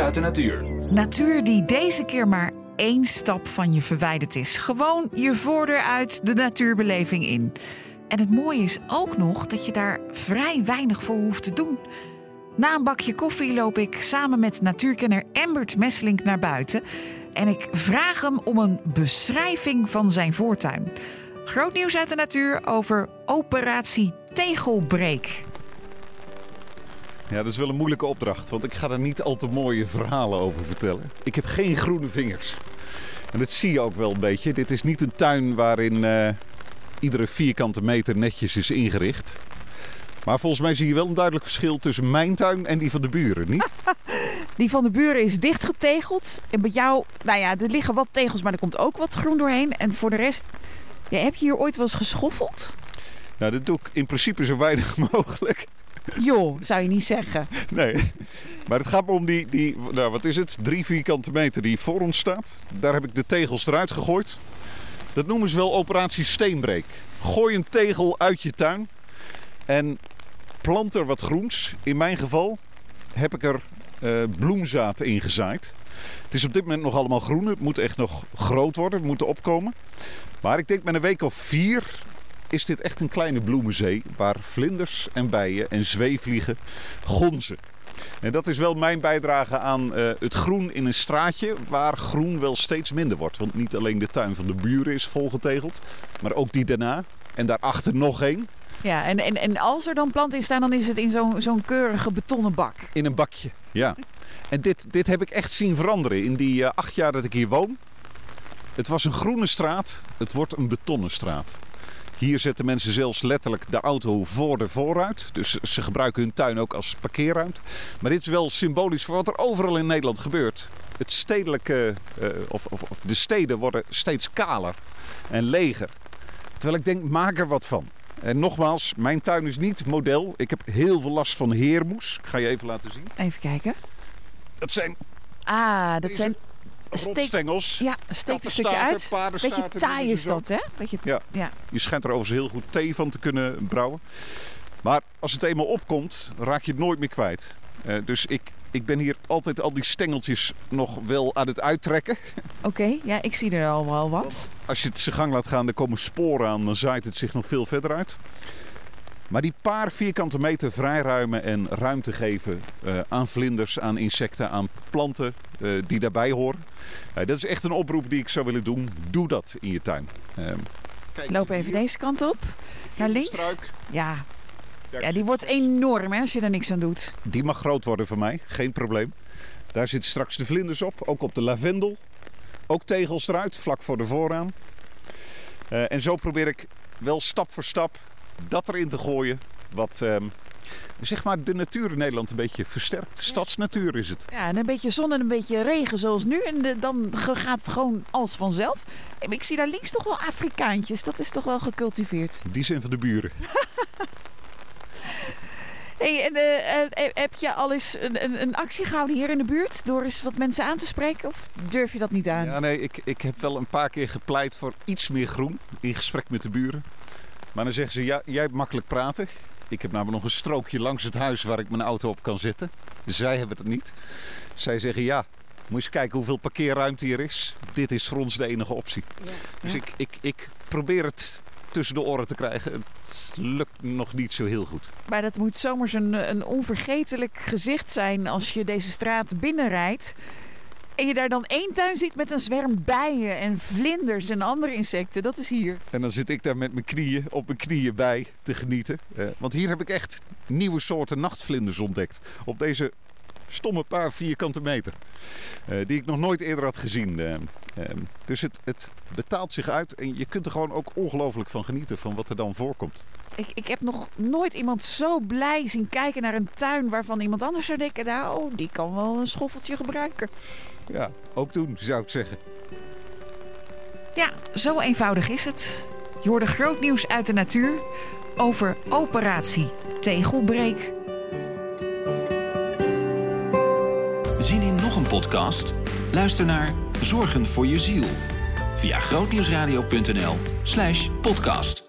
uit de natuur. Natuur die deze keer maar één stap van je verwijderd is. Gewoon je voordeur uit de natuurbeleving in. En het mooie is ook nog dat je daar vrij weinig voor hoeft te doen. Na een bakje koffie loop ik samen met natuurkenner Embert Messelink naar buiten. En ik vraag hem om een beschrijving van zijn voortuin. Groot nieuws uit de natuur over operatie Tegelbreek. Ja, dat is wel een moeilijke opdracht, want ik ga er niet al te mooie verhalen over vertellen. Ik heb geen groene vingers. En dat zie je ook wel een beetje. Dit is niet een tuin waarin uh, iedere vierkante meter netjes is ingericht. Maar volgens mij zie je wel een duidelijk verschil tussen mijn tuin en die van de buren, niet? die van de buren is dichtgetegeld. En bij jou, nou ja, er liggen wat tegels, maar er komt ook wat groen doorheen. En voor de rest, ja, heb je hier ooit wel eens geschoffeld? Nou, dat doe ik in principe zo weinig mogelijk. Joh, zou je niet zeggen. Nee, maar het gaat om die, die nou, wat is het, drie vierkante meter die voor ons staat. Daar heb ik de tegels eruit gegooid. Dat noemen ze wel operatie steenbreek. Gooi een tegel uit je tuin en plant er wat groens. In mijn geval heb ik er uh, bloemzaad in gezaaid. Het is op dit moment nog allemaal groen. Het moet echt nog groot worden. Het moet opkomen. Maar ik denk met een week of vier is dit echt een kleine bloemenzee waar vlinders en bijen en zweefvliegen gonzen. En dat is wel mijn bijdrage aan uh, het groen in een straatje waar groen wel steeds minder wordt. Want niet alleen de tuin van de buren is volgetegeld, maar ook die daarna. En daarachter nog één. Ja, en, en, en als er dan planten in staan, dan is het in zo'n zo'n keurige betonnen bak. In een bakje, ja. En dit, dit heb ik echt zien veranderen in die uh, acht jaar dat ik hier woon. Het was een groene straat, het wordt een betonnen straat. Hier zetten mensen zelfs letterlijk de auto voor de vooruit. Dus ze gebruiken hun tuin ook als parkeerruimte. Maar dit is wel symbolisch voor wat er overal in Nederland gebeurt. Het stedelijke, uh, of, of, of de steden worden steeds kaler en leger. Terwijl ik denk, maak er wat van. En nogmaals, mijn tuin is niet model. Ik heb heel veel last van heermoes. Ik ga je even laten zien. Even kijken. Dat zijn... Ah, dat zijn rotstengels. Ja, steekt een stukje uit. Beetje taai is dat, hè? Beetje, ja. ja. Je schijnt er overigens heel goed thee van te kunnen brouwen. Maar als het eenmaal opkomt, raak je het nooit meer kwijt. Uh, dus ik, ik ben hier altijd al die stengeltjes nog wel aan het uittrekken. Oké, okay, ja, ik zie er al wel wat. Als je het zijn gang laat gaan, dan komen sporen aan, dan zaait het zich nog veel verder uit. Maar die paar vierkante meter vrijruimen en ruimte geven uh, aan vlinders, aan insecten, aan planten uh, die daarbij horen. Uh, dat is echt een oproep die ik zou willen doen. Doe dat in je tuin. Ehm, kijk, Loop even hier. deze kant op. Naar links. Struik. Ja. ja, die wordt enorm hè, als je er niks aan doet. Die mag groot worden voor mij, geen probleem. Daar zitten straks de vlinders op, ook op de lavendel. Ook tegels eruit, vlak voor de vooraan. en zo probeer ik wel stap voor stap dat erin te gooien. Wat uh, zeg maar de natuur in Nederland een beetje versterkt. Stadsnatuur is het. Ja, en een beetje zon en een beetje regen zoals nu. En de, dan gaat het gewoon als vanzelf. Ik zie daar links toch wel Afrikaantjes. Dat is toch wel gecultiveerd. Die zijn van de buren. Hey, en, uh, heb je al eens een, een, een, actie gehouden hier in de buurt door eens wat mensen aan te spreken? Of durf je dat niet aan? Ja, nee, ik, ik heb wel een paar keer gepleit voor iets meer groen in gesprek met de buren. Maar dan zeggen ze, ja, jij hebt makkelijk praten. Ik heb namelijk nog een strookje langs het huis waar ik mijn auto op kan zetten. Zij hebben het niet. Zij zeggen, ja, moet je eens kijken hoeveel parkeerruimte hier is. Dit is voor ons de enige optie. Ja. Dus Ik, ik, ik probeer het tussen de oren te krijgen. Het lukt nog niet zo heel goed. Maar dat moet zomers een, een onvergetelijk gezicht zijn als je deze straat binnenrijdt. En je daar dan één tuin ziet met een zwerm bijen en vlinders en andere insecten. Dat is hier. En dan zit ik daar met mijn knieën, op mijn knieën bij te genieten. Uh, want hier heb ik echt nieuwe soorten nachtvlinders ontdekt. Op deze stomme paar vierkante meter. Uh, die ik nog nooit eerder had gezien. Uh, dus het, het betaalt zich uit en je kunt er gewoon ook ongelooflijk van genieten van wat er dan voorkomt. Ik, ik heb nog nooit iemand zo blij zien kijken naar een tuin waarvan iemand anders zou denken: nou, die kan wel een schoffeltje gebruiken. Ja, ook doen zou ik zeggen. Ja, zo eenvoudig is het. Je hoorde groot nieuws uit de natuur over operatie Tegelbreek. Zien in nog een podcast? Luister naar Zorgen voor je ziel via grootnieuwsradio.nl/podcast.